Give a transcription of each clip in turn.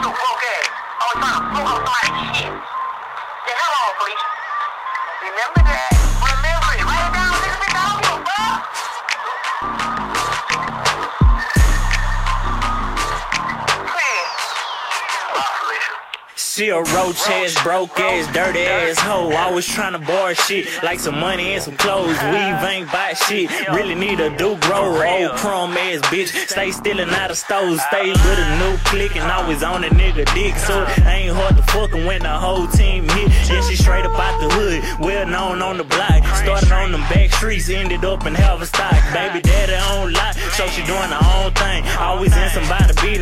You broke ass. Oh, trying to fuck up somebody's shit. Then come on, please. Remember that. Remember it. Write it down, nigga. Please. Felicia. She a roach ass, broke ass, dirty ass hoe. Always tryna borrow shit like some money and some clothes. Weave ain't buy shit. Really need a do grow. Old chrome ass bitch. Stay stealing out of stores. Stay with a new click and always on a nigga dick. So ain't hard to fuckin' when the whole team hit. Yeah, she straight up out the hood. Well known on the block. Started on them back streets, ended up in Haverstock. Baby daddy on lot, so she doing her own thing.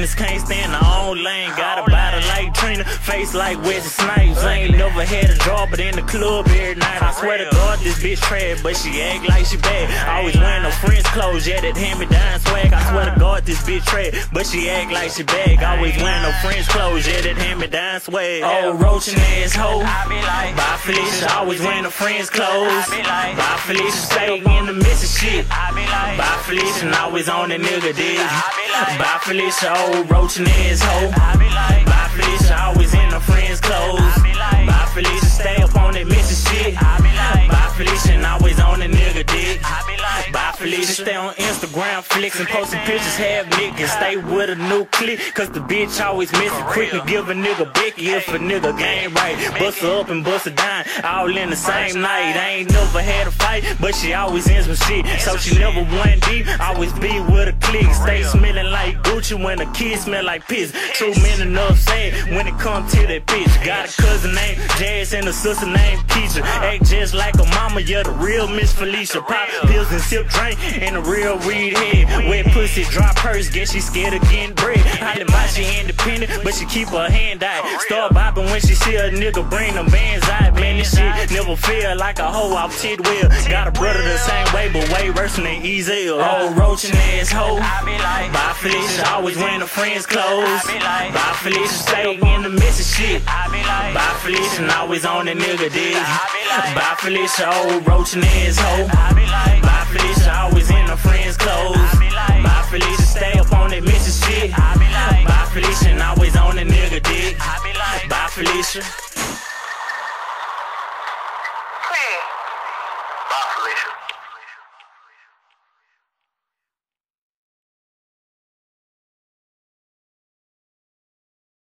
Business, can't stand the own lane. Got a body like Trina, face like Wesley Snipes. Ain't never had a job, but in the club every night. I swear to God, this bitch trash, but she act like she bad. Always wearing no friends' clothes, yeah, that hand me down swag. I swear to God, this bitch trash, but she act like she bad. Always wearing no friends' clothes, yeah, that hand me down swag. Oh, roaching ass hoe. Bye, Felicia, always wearing her friends' clothes. Bye, Felicia, stay up in the midst of shit. Bye, Felicia, and always on the nigga dick. Bye, Felicia, old roaching ass hoe. Bye, Felicia, always in her friends' clothes. Bye, Felicia, stay up on that missing shit. Stay on Instagram, flexing, posting pictures, have niggas. Stay with a new clique, cause the bitch always missing quick and give a nigga Becky if a nigga game right. Bust her up and bust her down, all in the same night. I ain't never had a fight, but she always ends with shit. So she never went deep, always be with a clique. Stay smelling like Gucci when a kid smell like piss. True men enough said when it come to that bitch. Got a cousin named Jazz and a sister named Keisha. Act just like a mama, yeah, the real Miss Felicia. Pop pills and sip drink and a real weed head. Wet pussy, drop purse, guess she scared of getting bread. Holly my she independent, but she keep her hand out. Start bopping when she see a nigga bring them bands out. Man, this shit never feel like a hoe off tit wheel. Got a brother the same way, but way worse than Ezal. Old roaching ass hoe. Bye Felicia, always wearing her friends' clothes. Bye Felicia, stay in the midst of shit. Bye Felicia, always on the nigga dick. Bye Felicia, old roaching ass hoe. Bye Felicia, always the dick bye Felicia. Hey. Bye, Felicia.